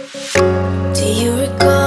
Do you recall?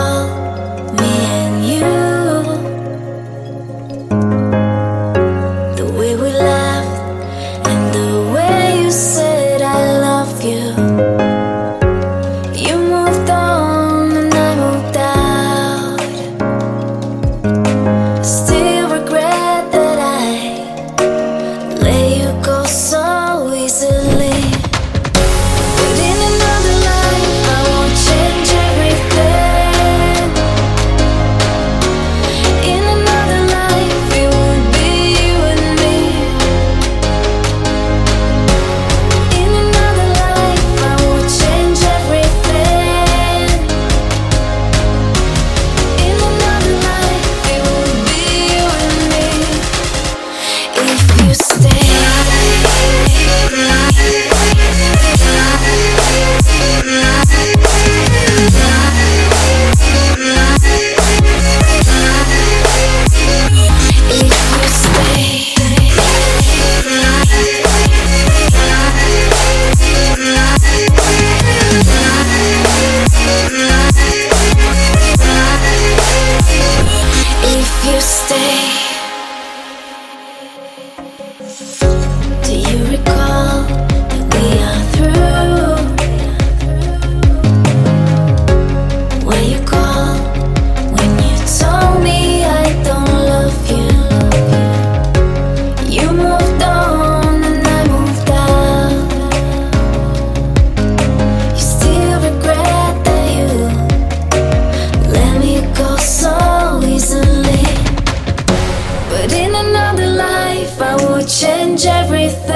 if I would change everything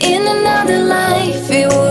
in another life, it would.